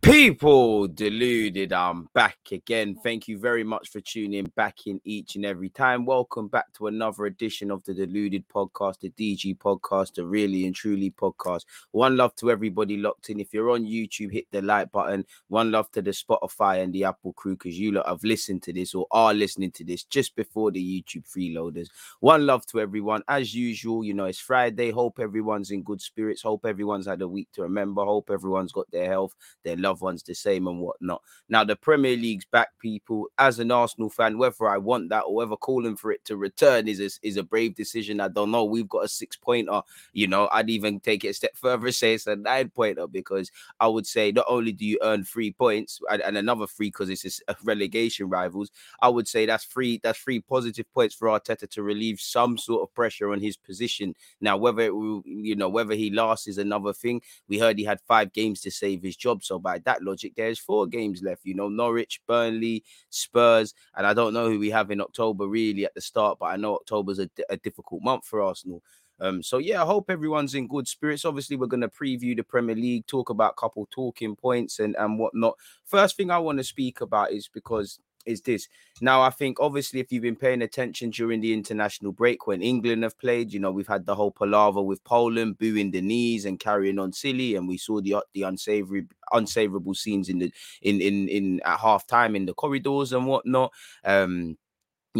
People deluded, I'm back again. Thank you very much for tuning back in each and every time. Welcome back to another edition of the Deluded Podcast, the DG Podcast, the Really and Truly Podcast. One love to everybody locked in. If you're on YouTube, hit the like button. One love to the Spotify and the Apple crew because you lot have listened to this or are listening to this just before the YouTube freeloaders. One love to everyone. As usual, you know, it's Friday. Hope everyone's in good spirits. Hope everyone's had a week to remember. Hope everyone's got their health, their loved ones the same and whatnot. Now, the Premier League's back, people. As an Arsenal fan, whether I want that or whether calling for it to return is a, is a brave decision. I don't know. We've got a six pointer. You know, I'd even take it a step further, say it's a nine pointer because I would say not only do you earn three points and, and another three because it's a relegation rivals. I would say that's three that's three positive points for Arteta to relieve some sort of pressure on his position. Now, whether it will, you know, whether he lasts is another thing. We heard he had five games to save his job, so by that logic, there's four games left. You know, Norwich, Burnley, Spurs, and I don't know who we have in October really at the start, but I know October's a, a difficult month for Arsenal. Um, so yeah, I hope everyone's in good spirits. Obviously, we're going to preview the Premier League, talk about couple talking points and and whatnot. First thing I want to speak about is because is this. Now, I think obviously, if you've been paying attention during the international break when England have played, you know, we've had the whole palaver with Poland booing the knees and carrying on silly, and we saw the the unsavory, unsavorable scenes in the in in in at half time in the corridors and whatnot. Um,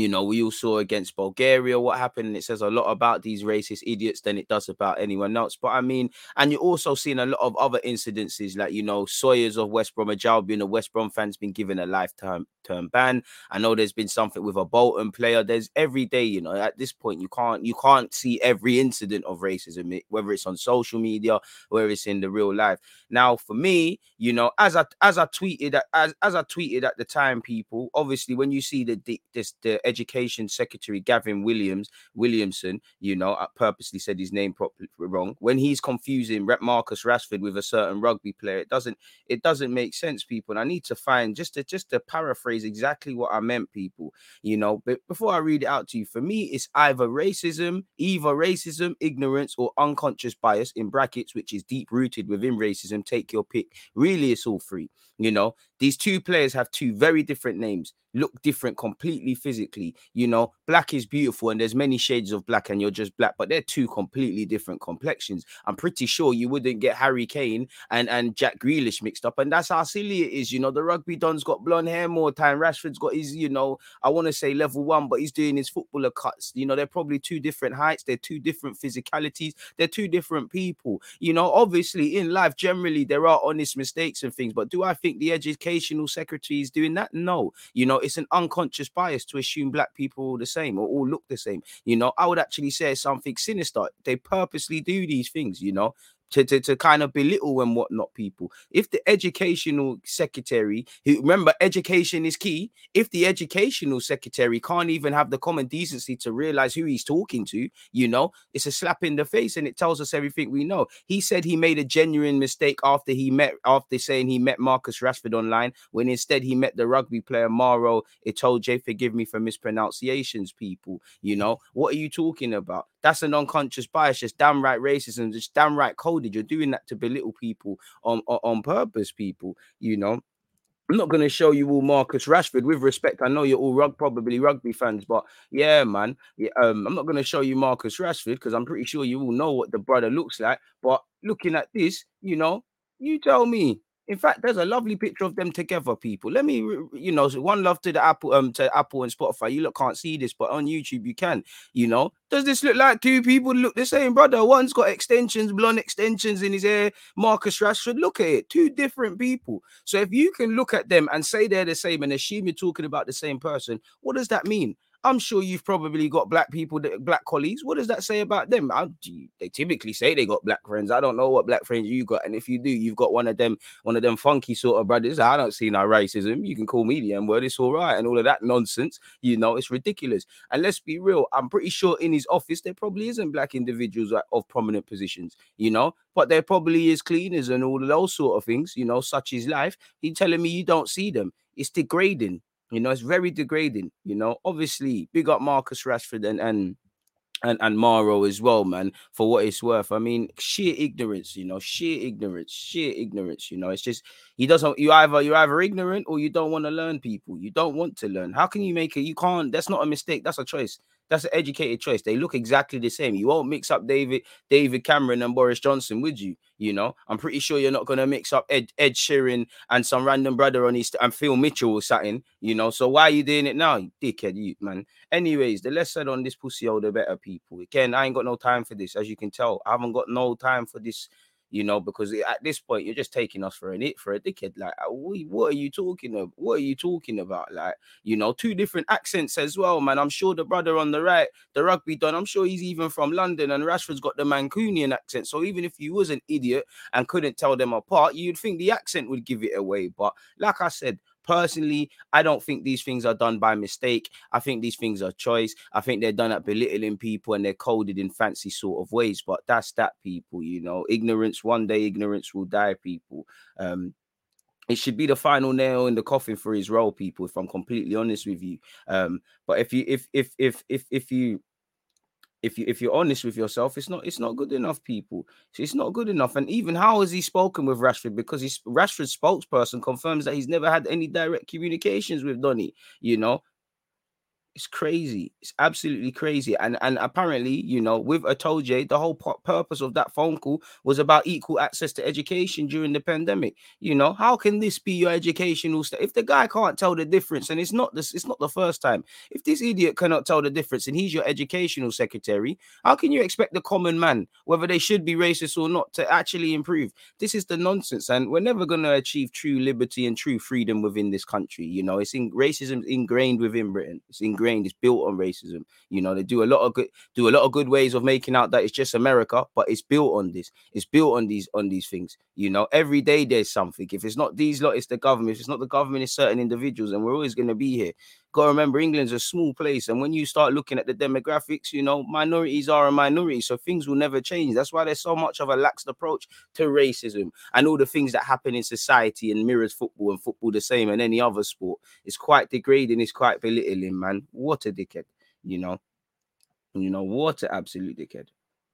you know, we all saw against Bulgaria what happened, and it says a lot about these racist idiots than it does about anyone else. But I mean, and you're also seeing a lot of other incidences, like you know, Sawyers of West Brom, Bromwich Albion, a West Brom fan's been given a lifetime term ban. I know there's been something with a Bolton player. There's every day, you know, at this point, you can't you can't see every incident of racism, whether it's on social media, whether it's in the real life. Now, for me, you know, as I as I tweeted as as I tweeted at the time, people obviously when you see the this the Education Secretary Gavin Williams Williamson, you know, I purposely said his name properly wrong. When he's confusing Marcus Rashford with a certain rugby player, it doesn't it doesn't make sense, people. And I need to find just to just to paraphrase exactly what I meant, people. You know, but before I read it out to you, for me, it's either racism, either racism, ignorance, or unconscious bias in brackets, which is deep rooted within racism. Take your pick. Really, it's all three. You know, these two players have two very different names look different completely physically. You know, black is beautiful and there's many shades of black and you're just black, but they're two completely different complexions. I'm pretty sure you wouldn't get Harry Kane and, and Jack Grealish mixed up. And that's how silly it is. You know, the rugby don's got blonde hair more time. Rashford's got his, you know, I want to say level one, but he's doing his footballer cuts. You know, they're probably two different heights, they're two different physicalities, they're two different people. You know, obviously in life, generally there are honest mistakes and things, but do I think the educational secretary is doing that? No. You know, it's an unconscious bias to assume black people the same or all look the same. You know, I would actually say something sinister. They purposely do these things, you know to, to, to kind of belittle and whatnot people. If the educational secretary, who remember education is key, if the educational secretary can't even have the common decency to realize who he's talking to, you know, it's a slap in the face and it tells us everything we know. He said he made a genuine mistake after he met, after saying he met Marcus Rashford online, when instead he met the rugby player Maro Itoje. Forgive me for mispronunciations, people. You know, what are you talking about? That's an unconscious bias, just downright racism, just downright coded. You're doing that to belittle people on, on, on purpose, people, you know. I'm not going to show you all Marcus Rashford with respect. I know you're all rug probably rugby fans, but yeah, man, yeah, um, I'm not going to show you Marcus Rashford because I'm pretty sure you all know what the brother looks like. But looking at this, you know, you tell me in fact, there's a lovely picture of them together, people. Let me, you know, one love to the Apple, um, to Apple and Spotify. You look can't see this, but on YouTube you can. You know, does this look like two people look the same, brother? One's got extensions, blonde extensions in his hair. Marcus Rashford, look at it, two different people. So if you can look at them and say they're the same and assume you're talking about the same person, what does that mean? I'm sure you've probably got black people, that, black colleagues. What does that say about them? I, they typically say they got black friends. I don't know what black friends you got, and if you do, you've got one of them, one of them funky sort of brothers. I don't see no racism. You can call me the N word. It's all right, and all of that nonsense. You know, it's ridiculous. And let's be real. I'm pretty sure in his office there probably isn't black individuals of prominent positions. You know, but there probably is cleaners and all of those sort of things. You know, such is life. He telling me you don't see them. It's degrading. You know, it's very degrading. You know, obviously, big up Marcus Rashford and and and, and Maro as well, man, for what it's worth. I mean, sheer ignorance, you know, sheer ignorance, sheer ignorance, you know. It's just he doesn't you either you're either ignorant or you don't want to learn people. You don't want to learn. How can you make it? You can't, that's not a mistake, that's a choice. That's an educated choice. They look exactly the same. You won't mix up David, David Cameron and Boris Johnson, would you? You know, I'm pretty sure you're not gonna mix up Ed, Ed Sheeran and some random brother on his and Phil Mitchell or something. You know, so why are you doing it now, you dickhead, you man? Anyways, the less said on this pussy hole, the better, people. Again, I ain't got no time for this, as you can tell. I haven't got no time for this you know, because at this point you're just taking us for an it for a dickhead. Like, uh, what are you talking of? What are you talking about? Like, you know, two different accents as well, man. I'm sure the brother on the right, the rugby done, I'm sure he's even from London, and Rashford's got the Mancunian accent. So even if you was an idiot and couldn't tell them apart, you'd think the accent would give it away. But like I said, Personally, I don't think these things are done by mistake. I think these things are choice. I think they're done at belittling people and they're coded in fancy sort of ways. But that's that, people. You know, ignorance. One day, ignorance will die, people. Um, it should be the final nail in the coffin for his role, people. If I'm completely honest with you, um, but if you if if if if if you if you if you're honest with yourself, it's not it's not good enough, people. It's not good enough. And even how has he spoken with Rashford? Because he's Rashford's spokesperson confirms that he's never had any direct communications with Donny. You know, it's crazy. It's absolutely crazy. And and apparently, you know, with Itoje, the whole purpose of that phone call was about equal access to education during the pandemic. You know, how can this be your educational stuff? If the guy can't tell the difference, and it's not this, it's not the first time. If this idiot cannot tell the difference, and he's your educational secretary, how can you expect the common man, whether they should be racist or not, to actually improve? This is the nonsense, and we're never going to achieve true liberty and true freedom within this country. You know, it's in racism ingrained within Britain. It's ingrained ingrained. It's built on racism. You know, they do a lot of good, do a lot of good ways of making out that it's just America, but it's built on this. It's built on these on these things. You know, every day there's something. If it's not these lot, it's the government. If it's not the government, it's certain individuals, and we're always going to be here. Got to remember, England's a small place, and when you start looking at the demographics, you know, minorities are a minority, so things will never change. That's why there's so much of a laxed approach to racism and all the things that happen in society and mirrors football and football the same and any other sport. It's quite degrading. It's quite belittling, man. What a dickhead, you know. You know what an absolute dickhead.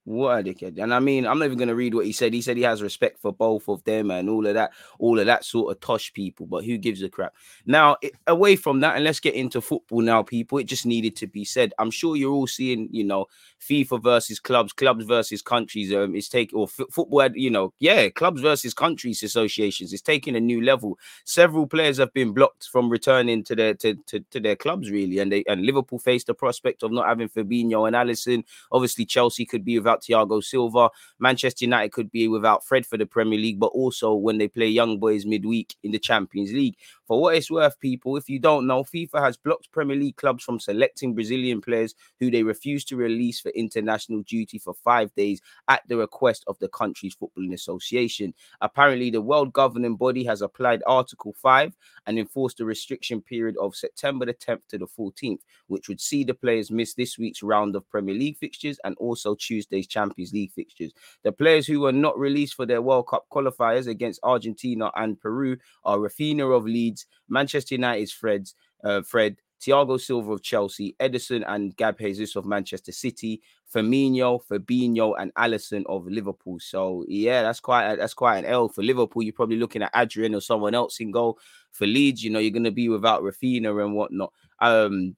What a dickhead. And I mean, I'm not even gonna read what he said. He said he has respect for both of them and all of that, all of that sort of tosh people, but who gives a crap? Now, it, away from that, and let's get into football now, people. It just needed to be said. I'm sure you're all seeing, you know, FIFA versus clubs, clubs versus countries. Um, it's taking or f- football, you know, yeah, clubs versus countries associations. It's taking a new level. Several players have been blocked from returning to their to, to, to their clubs, really. And they and Liverpool faced the prospect of not having Fabinho and Alisson. Obviously, Chelsea could be without without Thiago Silva. Manchester United could be without Fred for the Premier League, but also when they play young boys midweek in the Champions League. For what it's worth, people, if you don't know, FIFA has blocked Premier League clubs from selecting Brazilian players who they refuse to release for international duty for five days at the request of the country's footballing association. Apparently, the world governing body has applied Article 5 and enforced a restriction period of September the 10th to the 14th, which would see the players miss this week's round of Premier League fixtures and also Tuesday's Champions League fixtures. The players who were not released for their World Cup qualifiers against Argentina and Peru are Raphinha of Leeds. Leeds, Manchester United's Fred, uh, Fred, Thiago Silva of Chelsea, Ederson and Gab Jesus of Manchester City, Firmino, Fabinho, and Alisson of Liverpool. So yeah, that's quite a, that's quite an L for Liverpool. You're probably looking at Adrian or someone else in goal. For Leeds, you know, you're going to be without Raphinha and whatnot. Um,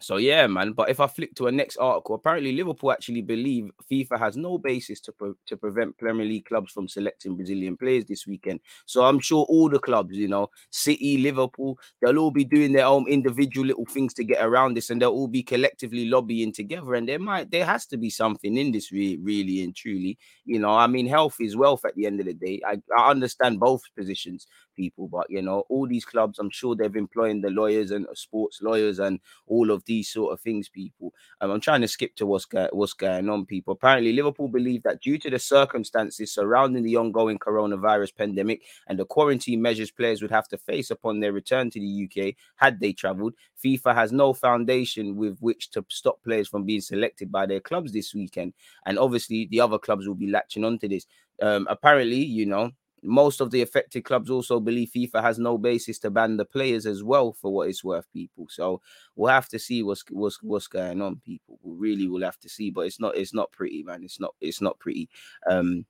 so yeah, man. But if I flick to a next article, apparently Liverpool actually believe FIFA has no basis to pre- to prevent Premier League clubs from selecting Brazilian players this weekend. So I'm sure all the clubs, you know, City, Liverpool, they'll all be doing their own individual little things to get around this, and they'll all be collectively lobbying together. And there might, there has to be something in this, re- really and truly. You know, I mean, health is wealth at the end of the day. I, I understand both positions, people, but you know, all these clubs, I'm sure they've employing the lawyers and uh, sports lawyers and all of these sort of things, people. Um, I'm trying to skip to what's go- what's going on, people. Apparently, Liverpool believe that due to the circumstances surrounding the ongoing coronavirus pandemic and the quarantine measures players would have to face upon their return to the UK had they travelled, FIFA has no foundation with which to stop players from being selected by their clubs this weekend. And obviously, the other clubs will be latching onto this. Um, apparently, you know, most of the affected clubs also believe FIFA has no basis to ban the players as well, for what it's worth, people. So we'll have to see what's what's what's going on, people. We really will have to see, but it's not it's not pretty, man. It's not it's not pretty. Um,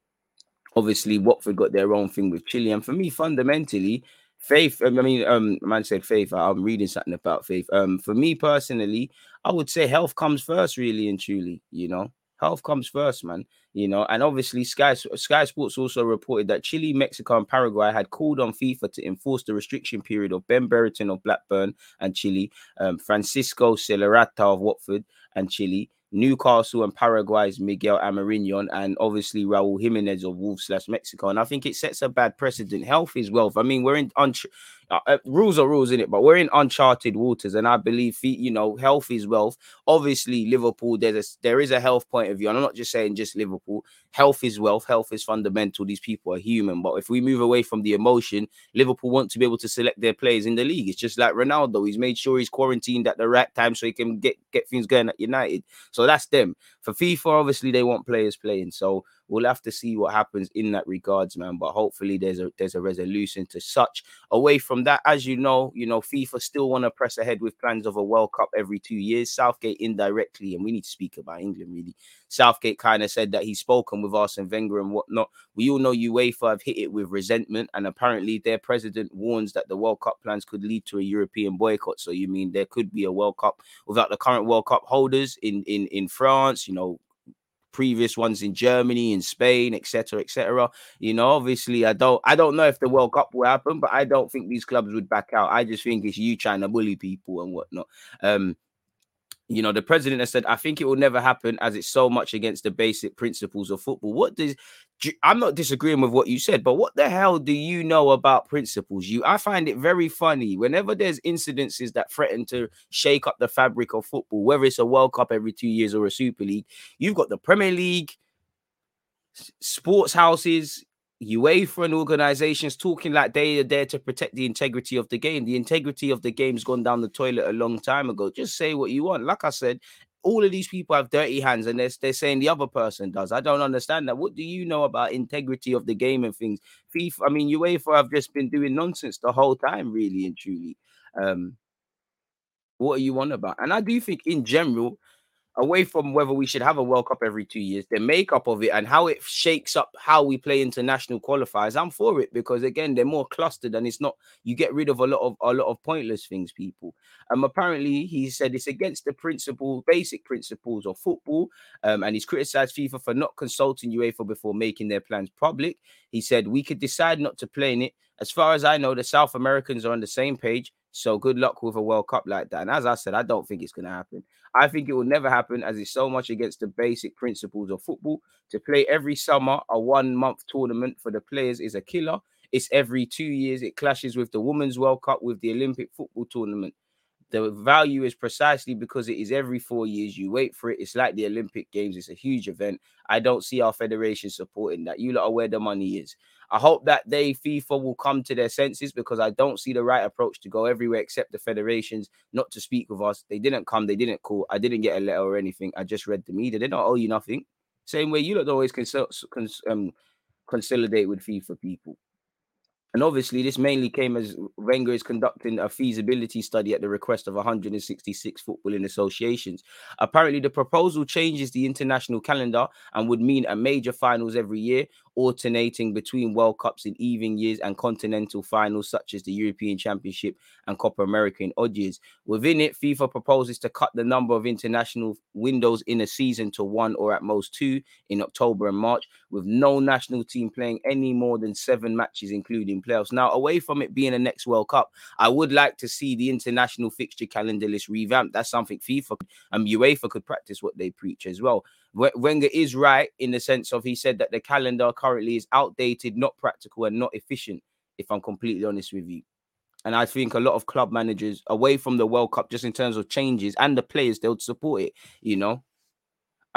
obviously Watford got their own thing with Chile, and for me, fundamentally, faith. I mean, um, man said faith. I'm reading something about faith. Um, for me personally, I would say health comes first, really and truly. You know, health comes first, man. You know, and obviously Sky Sky Sports also reported that Chile, Mexico, and Paraguay had called on FIFA to enforce the restriction period of Ben Brereton of Blackburn and Chile, um, Francisco Sierralta of Watford and Chile, Newcastle and Paraguay's Miguel Almirón, and obviously Raul Jimenez of Wolves slash Mexico. And I think it sets a bad precedent. Health is wealth. I mean, we're in un- uh, uh, rules are rules in it, but we're in uncharted waters, and I believe you know health is wealth. Obviously, Liverpool there's a there is a health point of view, and I'm not just saying just Liverpool. Health is wealth. Health is fundamental. These people are human, but if we move away from the emotion, Liverpool want to be able to select their players in the league. It's just like Ronaldo. He's made sure he's quarantined at the right time so he can get get things going at United. So that's them. For FIFA, obviously they want players playing. So we'll have to see what happens in that regards, man. But hopefully there's a there's a resolution to such. Away from that, as you know, you know, FIFA still want to press ahead with plans of a World Cup every two years. Southgate indirectly, and we need to speak about England really. Southgate kind of said that he's spoken with Arsene Wenger and whatnot. We all know UEFA have hit it with resentment, and apparently their president warns that the World Cup plans could lead to a European boycott. So you mean there could be a World Cup without the current World Cup holders in in in France? You know, previous ones in Germany, in Spain, etc., etc. You know, obviously, I don't, I don't know if the World Cup will happen, but I don't think these clubs would back out. I just think it's you trying to bully people and whatnot. Um, you know, the president has said, I think it will never happen as it's so much against the basic principles of football. What does I'm not disagreeing with what you said, but what the hell do you know about principles? You I find it very funny whenever there's incidences that threaten to shake up the fabric of football, whether it's a World Cup every two years or a Super League, you've got the Premier League, sports houses, UEFA and organizations talking like they are there to protect the integrity of the game. The integrity of the game's gone down the toilet a long time ago. Just say what you want. Like I said, all of these people have dirty hands and they're, they're saying the other person does. I don't understand that. What do you know about integrity of the game and things? FIFA, I mean, UEFA have just been doing nonsense the whole time, really and truly. Um, what are you on about? And I do think, in general, away from whether we should have a World Cup every two years, the makeup of it and how it shakes up how we play international qualifiers, I'm for it because again they're more clustered and it's not you get rid of a lot of a lot of pointless things, people. Um, apparently he said it's against the principle, basic principles of football, um, and he's criticized FIFA for not consulting UEFA before making their plans public. He said we could decide not to play in it. As far as I know, the South Americans are on the same page. So good luck with a World Cup like that. And as I said, I don't think it's going to happen. I think it will never happen as it's so much against the basic principles of football. To play every summer a one month tournament for the players is a killer. It's every two years. It clashes with the Women's World Cup, with the Olympic football tournament. The value is precisely because it is every four years. You wait for it. It's like the Olympic Games. It's a huge event. I don't see our federation supporting that. You lot are where the money is. I hope that they FIFA will come to their senses because I don't see the right approach to go everywhere except the federations not to speak with us. They didn't come. They didn't call. I didn't get a letter or anything. I just read the media. They don't owe you nothing. Same way you don't always consult, cons- um, consolidate with FIFA people. And obviously, this mainly came as Wenger is conducting a feasibility study at the request of 166 footballing associations. Apparently, the proposal changes the international calendar and would mean a major finals every year, alternating between World Cups in even years and continental finals such as the European Championship and Copa America in odd years. Within it, FIFA proposes to cut the number of international windows in a season to one or at most two in October and March, with no national team playing any more than seven matches, including playoffs. Now, away from it being a next World Cup, I would like to see the international fixture calendar list revamped. That's something FIFA and UEFA could practice what they preach as well. Wenger is right in the sense of he said that the calendar currently is outdated, not practical, and not efficient. If I'm completely honest with you, And I think a lot of club managers away from the World Cup, just in terms of changes and the players, they'll support it. You know,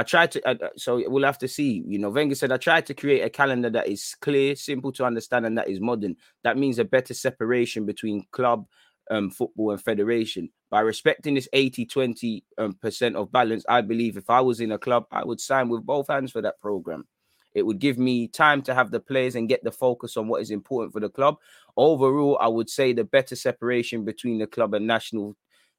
I tried to, uh, so we'll have to see. You know, Wenger said, I tried to create a calendar that is clear, simple to understand, and that is modern. That means a better separation between club, um, football, and federation. By respecting this 80 20 um, percent of balance, I believe if I was in a club, I would sign with both hands for that program. It would give me time to have the players and get the focus on what is important for the club. Overall, I would say the better separation between the club and national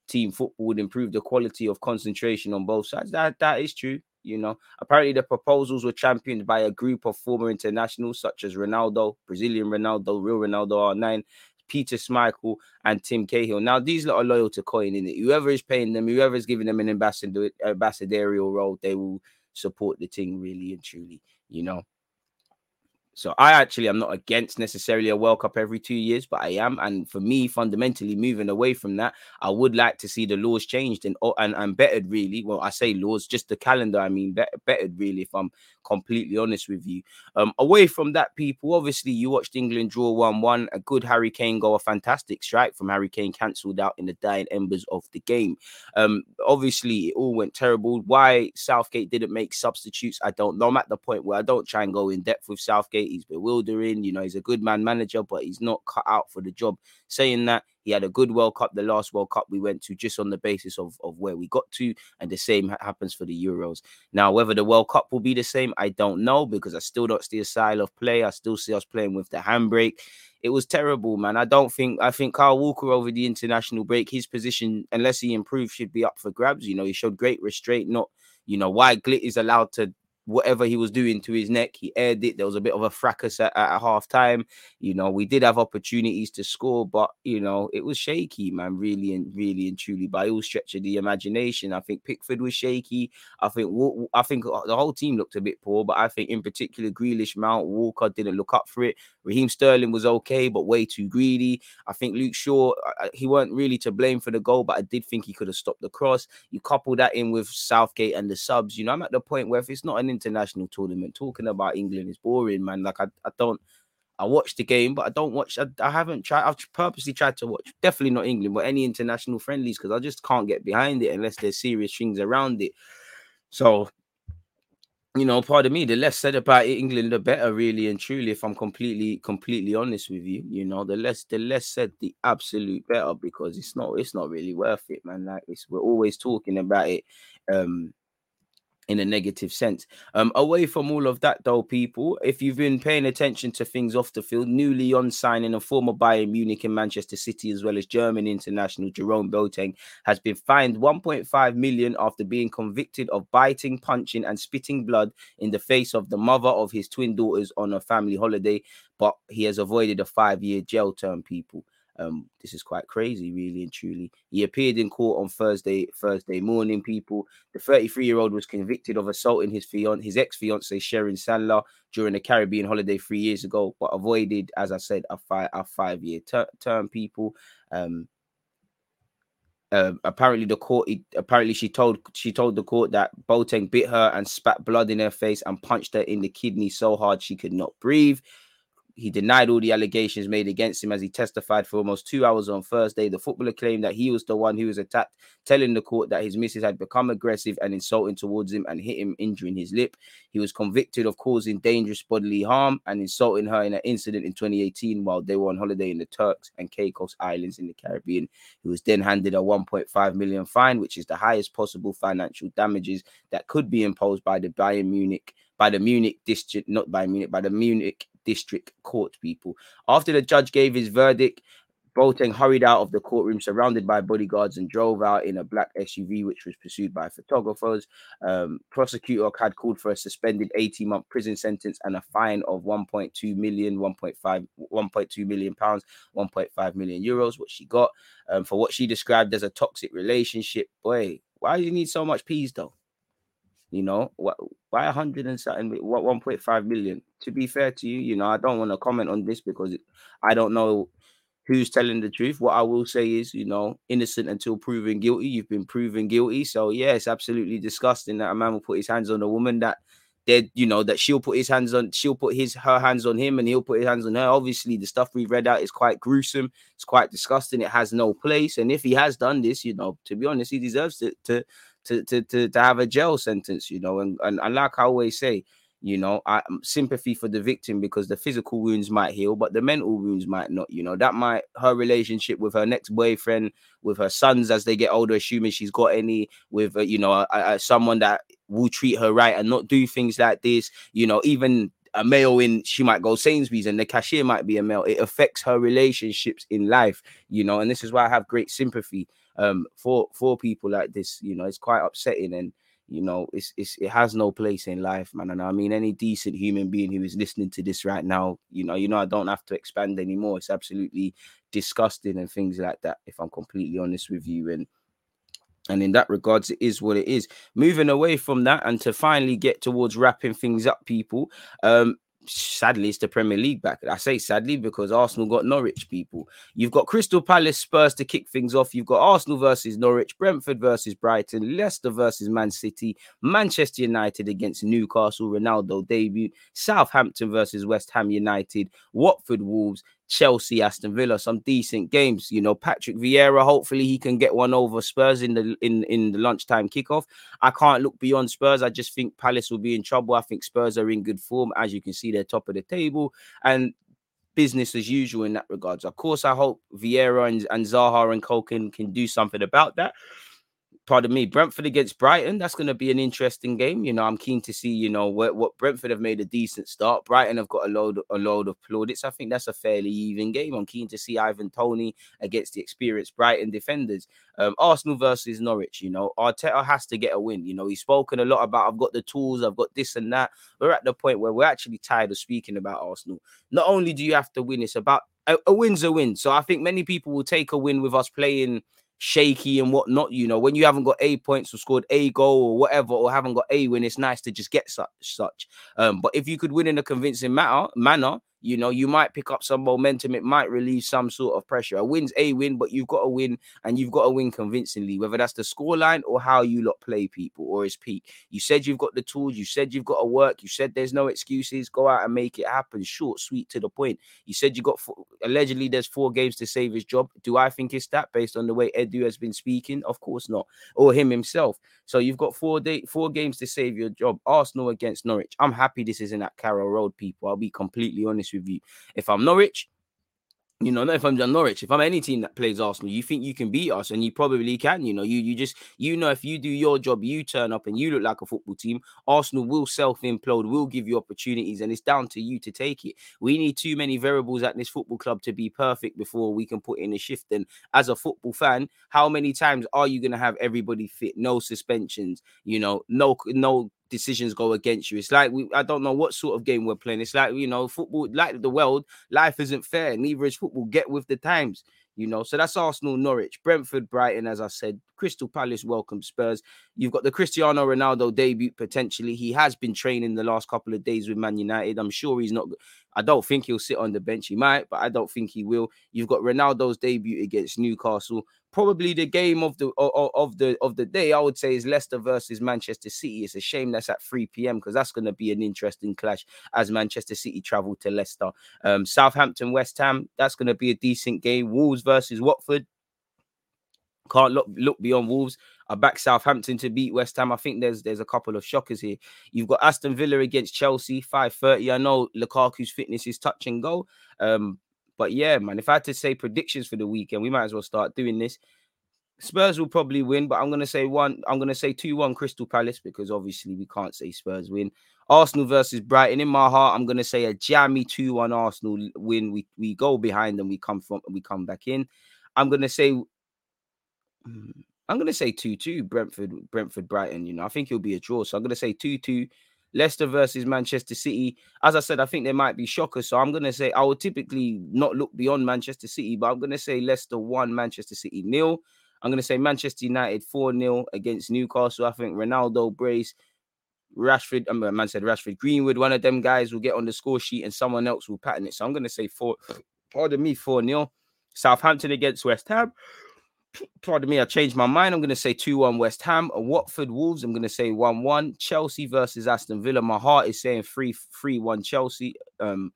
team football would improve the quality of concentration on both sides. That that is true. You know, apparently the proposals were championed by a group of former internationals such as Ronaldo, Brazilian Ronaldo, real Ronaldo R9, Peter Schmeichel, and Tim Cahill. Now, these lot are loyal to coin in it. Whoever is paying them, whoever is giving them an ambassador ambassadorial role, they will support the team really and truly, you know. So I actually am not against necessarily a World Cup every two years, but I am. And for me, fundamentally moving away from that, I would like to see the laws changed and and, and bettered really. Well, I say laws, just the calendar, I mean bet- bettered really, if I'm completely honest with you. Um, away from that, people, obviously you watched England draw 1-1, a good Harry Kane goal, a fantastic strike from Harry Kane cancelled out in the dying embers of the game. Um, obviously it all went terrible. Why Southgate didn't make substitutes, I don't know. I'm at the point where I don't try and go in depth with Southgate He's bewildering. You know, he's a good man manager, but he's not cut out for the job. Saying that, he had a good World Cup, the last World Cup we went to, just on the basis of, of where we got to. And the same ha- happens for the Euros. Now, whether the World Cup will be the same, I don't know because I still don't see a style of play. I still see us playing with the handbrake. It was terrible, man. I don't think I think Kyle Walker over the international break, his position, unless he improves, should be up for grabs. You know, he showed great restraint, not you know, why Glik is allowed to whatever he was doing to his neck. He aired it. There was a bit of a fracas at, at half time. You know, we did have opportunities to score, but you know, it was shaky, man. Really and really and truly, by all stretch of the imagination. I think Pickford was shaky. I think I think uh, the whole team looked a bit poor, but I think in particular Grealish, Mount, Walker didn't look up for it. Raheem Sterling was okay, but way too greedy. I think Luke Shaw, uh, uh, he weren't really to blame for the goal, but I did think he could have stopped the cross. You couple that in with Southgate and the subs. You know, I'm at the point where if it's not an international tournament. Talking about England is boring, man. Like I, I don't. I watched the game, but I don't watch. I, I haven't tried. I've purposely tried to watch. Definitely not England, but any international friendlies because I just can't get behind it unless there's serious things around it. So, you know, pardon me. The less said about England, the better, really and truly. If I'm completely, completely honest with you, you know, the less, the less said, the absolute better because it's not, it's not really worth it, man. Like it's, we're always talking about it. Um, in a negative sense. Um, away from all of that, though, people, if you've been paying attention to things off the field, newly on signing a former Bayern Munich and Manchester City, as well as German international Jerome Boateng, has been fined 1.5 million after being convicted of biting, punching, and spitting blood in the face of the mother of his twin daughters on a family holiday. But he has avoided a five-year jail term, people. Um, this is quite crazy, really and truly. He appeared in court on Thursday, Thursday morning. People, the 33-year-old was convicted of assaulting his fiance, his ex-fiancee Sharon Sandler during a Caribbean holiday three years ago, but avoided, as I said, a five a five-year ter- term. People, um, uh, apparently the court apparently she told she told the court that Boateng bit her and spat blood in her face and punched her in the kidney so hard she could not breathe he denied all the allegations made against him as he testified for almost two hours on Thursday. The footballer claimed that he was the one who was attacked, telling the court that his missus had become aggressive and insulting towards him and hit him, injuring his lip. He was convicted of causing dangerous bodily harm and insulting her in an incident in 2018 while they were on holiday in the Turks and Caicos Islands in the Caribbean. He was then handed a 1.5 million fine, which is the highest possible financial damages that could be imposed by the Bayern Munich by the Munich district, not by Munich, by the Munich district court people. After the judge gave his verdict, Boateng hurried out of the courtroom surrounded by bodyguards and drove out in a black SUV, which was pursued by photographers. Um, prosecutor had called for a suspended 18 month prison sentence and a fine of 1.2 million, 1.5, 1.2 million pounds, 1.5 million euros, what she got um, for what she described as a toxic relationship. Boy, why do you need so much peas though? You know, why, why 100 and something, what 1.5 million? To be fair to you, you know, I don't want to comment on this because I don't know who's telling the truth. What I will say is, you know, innocent until proven guilty. You've been proven guilty. So, yeah, it's absolutely disgusting that a man will put his hands on a woman that that you know that she'll put his hands on she'll put his her hands on him and he'll put his hands on her obviously the stuff we've read out is quite gruesome it's quite disgusting it has no place and if he has done this you know to be honest he deserves to to to to, to, to have a jail sentence you know and, and and like i always say you know i um, sympathy for the victim because the physical wounds might heal but the mental wounds might not you know that might her relationship with her next boyfriend with her sons as they get older assuming she's got any with uh, you know uh, uh, someone that will treat her right and not do things like this you know even a male in she might go Sainsbury's and the cashier might be a male. It affects her relationships in life, you know, and this is why I have great sympathy um for for people like this. You know, it's quite upsetting and you know it's, it's it has no place in life man. And i mean any decent human being who is listening to this right now you know you know i don't have to expand anymore. It's absolutely disgusting and things like that if i'm completely honest with you. And and in that regards it is what it is. Moving away from that and to finally get towards wrapping things up people um sadly it's the Premier League back. I say sadly because Arsenal got Norwich people. You've got Crystal Palace Spurs to kick things off. You've got Arsenal versus Norwich, Brentford versus Brighton, Leicester versus Man City, Manchester United against Newcastle, Ronaldo debut, Southampton versus West Ham United, Watford Wolves, Chelsea, Aston Villa, some decent games. You know, Patrick Vieira, hopefully he can get one over Spurs in the in in the lunchtime kickoff. I can't look beyond Spurs. I just think Palace will be in trouble. I think Spurs are in good form, as you can see, they're top of the table, and business as usual in that regards. Of course, I hope Vieira and, and Zaha and Cole can, can do something about that pardon me, Brentford against Brighton. That's going to be an interesting game. You know, I'm keen to see, you know, what, what Brentford have made a decent start. Brighton have got a load, a load of plaudits. I think that's a fairly even game. I'm keen to see Ivan Toney against the experienced Brighton defenders. Um, Arsenal versus Norwich. You know, Arteta has to get a win. You know, he's spoken a lot about I've got the tools, I've got this and that. We're at the point where we're actually tired of speaking about Arsenal. Not only do you have to win, it's about a, a win's a win. So I think many people will take a win with us playing shaky and whatnot. You know, when you haven't got a points or scored a goal or whatever, or haven't got a win, it's nice to just get such such. Um, but if you could win in a convincing matter manner, you know, you might pick up some momentum. It might relieve some sort of pressure. A win's a win, but you've got to win and you've got to win convincingly, whether that's the scoreline or how you lot play people or his peak. You said you've got the tools, you said you've got to work, you said there's no excuses. Go out and make it happen. Short, sweet, to the point. You said you got four, allegedly there's four games to save his job. Do I think it's that based on the way Edu has been speaking? Of course not, or him himself. So you've got four day four games to save your job. Arsenal against Norwich. I'm happy this isn't at Carrow Road, people. I'll be completely honest with you. If I'm Norwich, you know, not if I'm John Norwich, if I'm any team that plays Arsenal, you think you can beat us, and you probably can. You know, you you just you know if you do your job, you turn up and you look like a football team. Arsenal will self implode, will give you opportunities, and it's down to you to take it. We need too many variables at this football club to be perfect before we can put in a shift. And as a football fan, how many times are you going to have everybody fit? No suspensions, you know, no no decisions go against you. It's like we I don't know what sort of game we're playing. It's like you know, football, like the world, life isn't fair. Neither is football. Get with the times, you know. So that's Arsenal, Norwich, Brentford, Brighton, as I said, Crystal Palace welcome Spurs. You've got the Cristiano Ronaldo debut potentially. He has been training the last couple of days with Man United. I'm sure he's not. I don't think he'll sit on the bench. He might, but I don't think he will. You've got Ronaldo's debut against Newcastle. Probably the game of the of, the of the day, I would say, is Leicester versus Manchester City. It's a shame that's at 3 p.m. because that's going to be an interesting clash as Manchester City travel to Leicester. Um, Southampton, West Ham, that's going to be a decent game. Wolves versus Watford. Can't look look beyond Wolves. I back Southampton to beat West Ham. I think there's there's a couple of shockers here. You've got Aston Villa against Chelsea, 5:30. I know Lukaku's fitness is touch and go. Um, but yeah, man, if I had to say predictions for the weekend, we might as well start doing this. Spurs will probably win, but I'm gonna say one. I'm gonna say two-one Crystal Palace because obviously we can't say Spurs win. Arsenal versus Brighton. In my heart, I'm gonna say a jammy two-one Arsenal win. We we go behind and we come from we come back in. I'm gonna say. Hmm, I'm gonna say two-two Brentford Brentford Brighton. You know, I think it'll be a draw. So I'm gonna say two-two. Leicester versus Manchester City. As I said, I think there might be shockers. So I'm going to say I would typically not look beyond Manchester City, but I'm going to say Leicester 1, Manchester City nil. I'm going to say Manchester United 4 0 against Newcastle. I think Ronaldo, Brace, Rashford, I mean, man said Rashford, Greenwood, one of them guys will get on the score sheet and someone else will pattern it. So I'm going to say 4, pardon me, 4 0. Southampton against West Ham. Pardon me, I changed my mind. I'm going to say 2 1 West Ham. Watford Wolves, I'm going to say 1 1. Chelsea versus Aston Villa. My heart is saying 3 3 1 Chelsea. Um,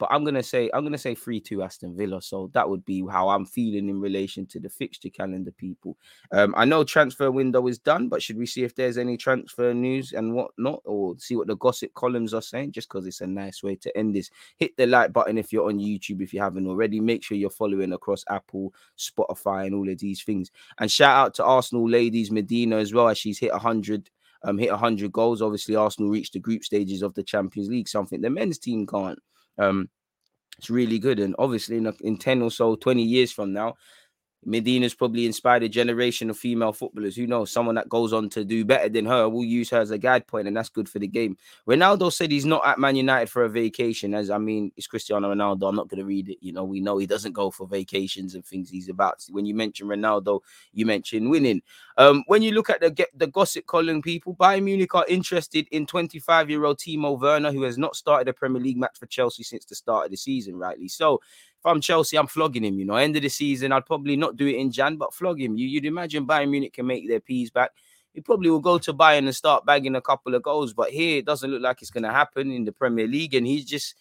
but I'm gonna say I'm gonna say three two Aston Villa. So that would be how I'm feeling in relation to the fixture calendar, people. Um, I know transfer window is done, but should we see if there's any transfer news and whatnot, or see what the gossip columns are saying? Just because it's a nice way to end this. Hit the like button if you're on YouTube if you haven't already. Make sure you're following across Apple, Spotify, and all of these things. And shout out to Arsenal ladies Miedema as well as she's hit hundred um, hit 100 goals. Obviously, Arsenal reached the group stages of the Champions League, something the men's team can't. Um, it's really good, and obviously, in, in ten or so, twenty years from now, Miedema's probably inspired a generation of female footballers. Who knows? Someone that goes on to do better than her will use her as a guide point, and that's good for the game. Ronaldo said he's not at Man United for a vacation. As I mean, it's Cristiano Ronaldo. I'm not going to read it. You know, we know he doesn't go for vacations and things. He's about when you mention Ronaldo, you mention winning. Um, when you look at the the gossip column, people Bayern Munich are interested in 25 year old Timo Werner, who has not started a Premier League match for Chelsea since the start of the season. Rightly so if I'm Chelsea, I'm flogging him. You know, end of the season, I'd probably not do it in Jan, but flog him. You, you'd imagine Bayern Munich can make their peas back. He probably will go to Bayern and start bagging a couple of goals, but here it doesn't look like it's going to happen in the Premier League. And he's just,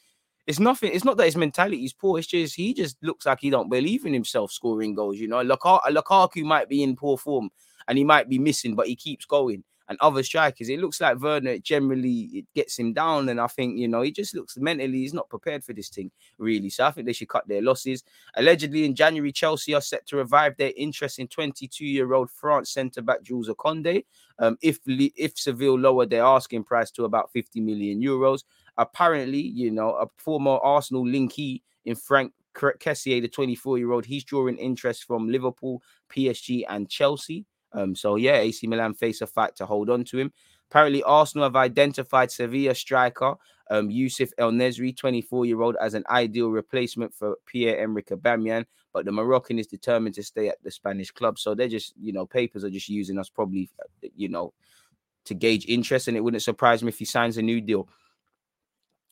it's nothing. It's not that his mentality is poor. It's just he just looks like he don't believe in himself scoring goals. You know, Lukaku might be in poor form and he might be missing, but he keeps going and other strikers. It looks like Werner generally it gets him down, and I think you know he just looks mentally he's not prepared for this thing really. So I think they should cut their losses. Allegedly in January, Chelsea are set to revive their interest in 22-year-old France centre back Jules Koundé. Um, if if Seville lower their asking price to about 50 million euros, apparently you know a former Arsenal linky in Frank Kessié, the 24 year old, he's drawing interest from Liverpool, PSG, and Chelsea. Um, so yeah, AC Milan face a fight to hold on to him. Apparently, Arsenal have identified Sevilla striker um, Youssef El-Nesyri, 24 year old, as an ideal replacement for Pierre Emerick Aubameyang. But the Moroccan is determined to stay at the Spanish club. So they're just, you know, papers are just using us probably, you know, to gauge interest. And it wouldn't surprise me if he signs a new deal.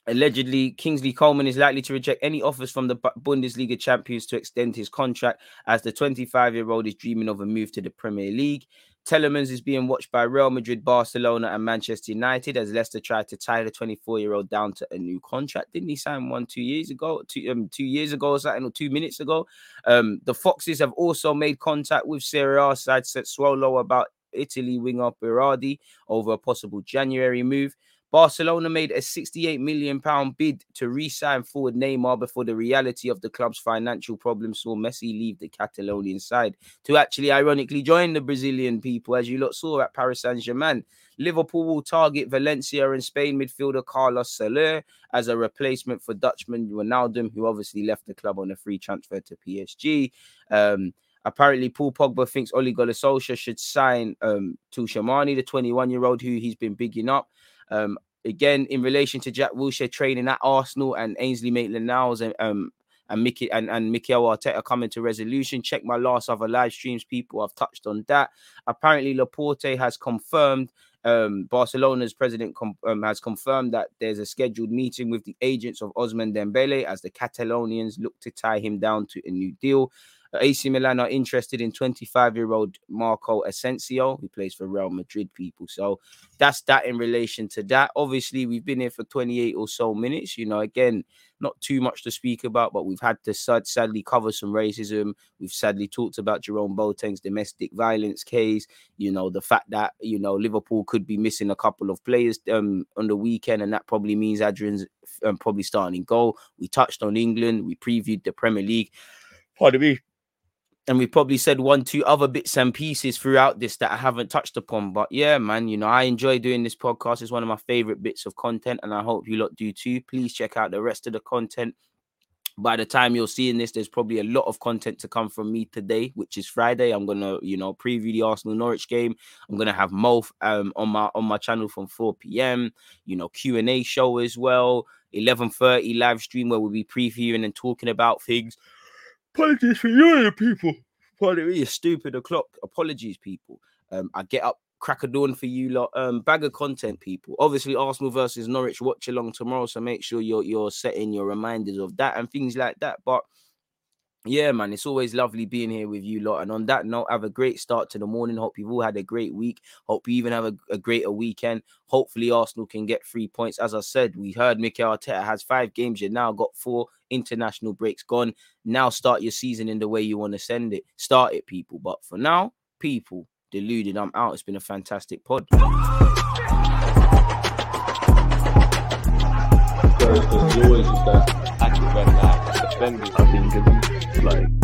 Allegedly, Kingsley Coman is likely to reject any offers from the Bundesliga champions to extend his contract as the 25 year old is dreaming of a move to the Premier League. Tielemans is being watched by Real Madrid, Barcelona, and Manchester United as Leicester tried to tie the 24 year old down to a new contract. Didn't he sign one two years ago? Two, um, two years ago or something, or two minutes ago? Um, the Foxes have also made contact with Serie A side Sassuolo about Italy winger Berardi over a possible January move. Barcelona made a 68 million pound bid to re-sign forward Neymar before the reality of the club's financial problems saw Messi leave the Catalonian side to actually ironically join the Brazilian people, as you lot saw at Paris Saint-Germain. Liverpool will target Valencia and Spain midfielder Carlos Soler as a replacement for Dutchman Wijnaldum, who obviously left the club on a free transfer to PSG. Um, Apparently, Paul Pogba thinks Ole Gunnar Solskjaer should sign um, Tchouameni, the 21-year-old who he's been bigging up. Um, again, in relation to Jack Wilshere training at Arsenal and Ainsley Maitland-Niles and um and Mickey and, and Mikel Arteta coming to resolution. Check my last other live streams, people. I've touched on that. Apparently, Laporta has confirmed um, Barcelona's president com- um, has confirmed that there's a scheduled meeting with the agents of Ousmane Dembele as the Catalonians look to tie him down to a new deal. AC Milan are interested in 25 year old Marco Asensio, who plays for Real Madrid people. So that's that in relation to that. Obviously, we've been here for 28 or so minutes. You know, again, not too much to speak about, but we've had to sad, sadly cover some racism. We've sadly talked about Jerome Boateng's domestic violence case. You know, the fact that, you know, Liverpool could be missing a couple of players um, on the weekend, and that probably means Adrian's um, probably starting in goal. We touched on England. We previewed the Premier League. Pardon me and we probably said one, two other bits and pieces throughout this that I haven't touched upon. But yeah, man, you know, I enjoy doing this podcast. It's one of my favorite bits of content, and I hope you lot do too. Please check out the rest of the content. By the time you're seeing this, there's probably a lot of content to come from me today, which is Friday. I'm gonna, you know, preview the Arsenal Norwich game. I'm gonna have Mo um, on my on my channel from 4 p.m. You know, Q and A show as well. 11:30 live stream where we'll be previewing and talking about things Apologies for you, people. Pardon me, stupid o'clock. Apologies, people. Um, I get up crack a dawn for you lot. Um, bag of content, people. Obviously, Arsenal versus Norwich watch along tomorrow, so make sure you're you're setting your reminders of that and things like that. But yeah, man, it's always lovely being here with you lot. And on that note, have a great start to the morning. Hope you've all had a great week. Hope you even have a, a greater weekend. Hopefully, Arsenal can get three points. As I said, we heard Mikel Arteta has five games. You now got four international breaks gone. Now start your season in the way you want to send it. Start it, people. But for now, people, deluded. I'm out. It's been a fantastic pod. First, as always, is that Active and live. Defenders. I think it's like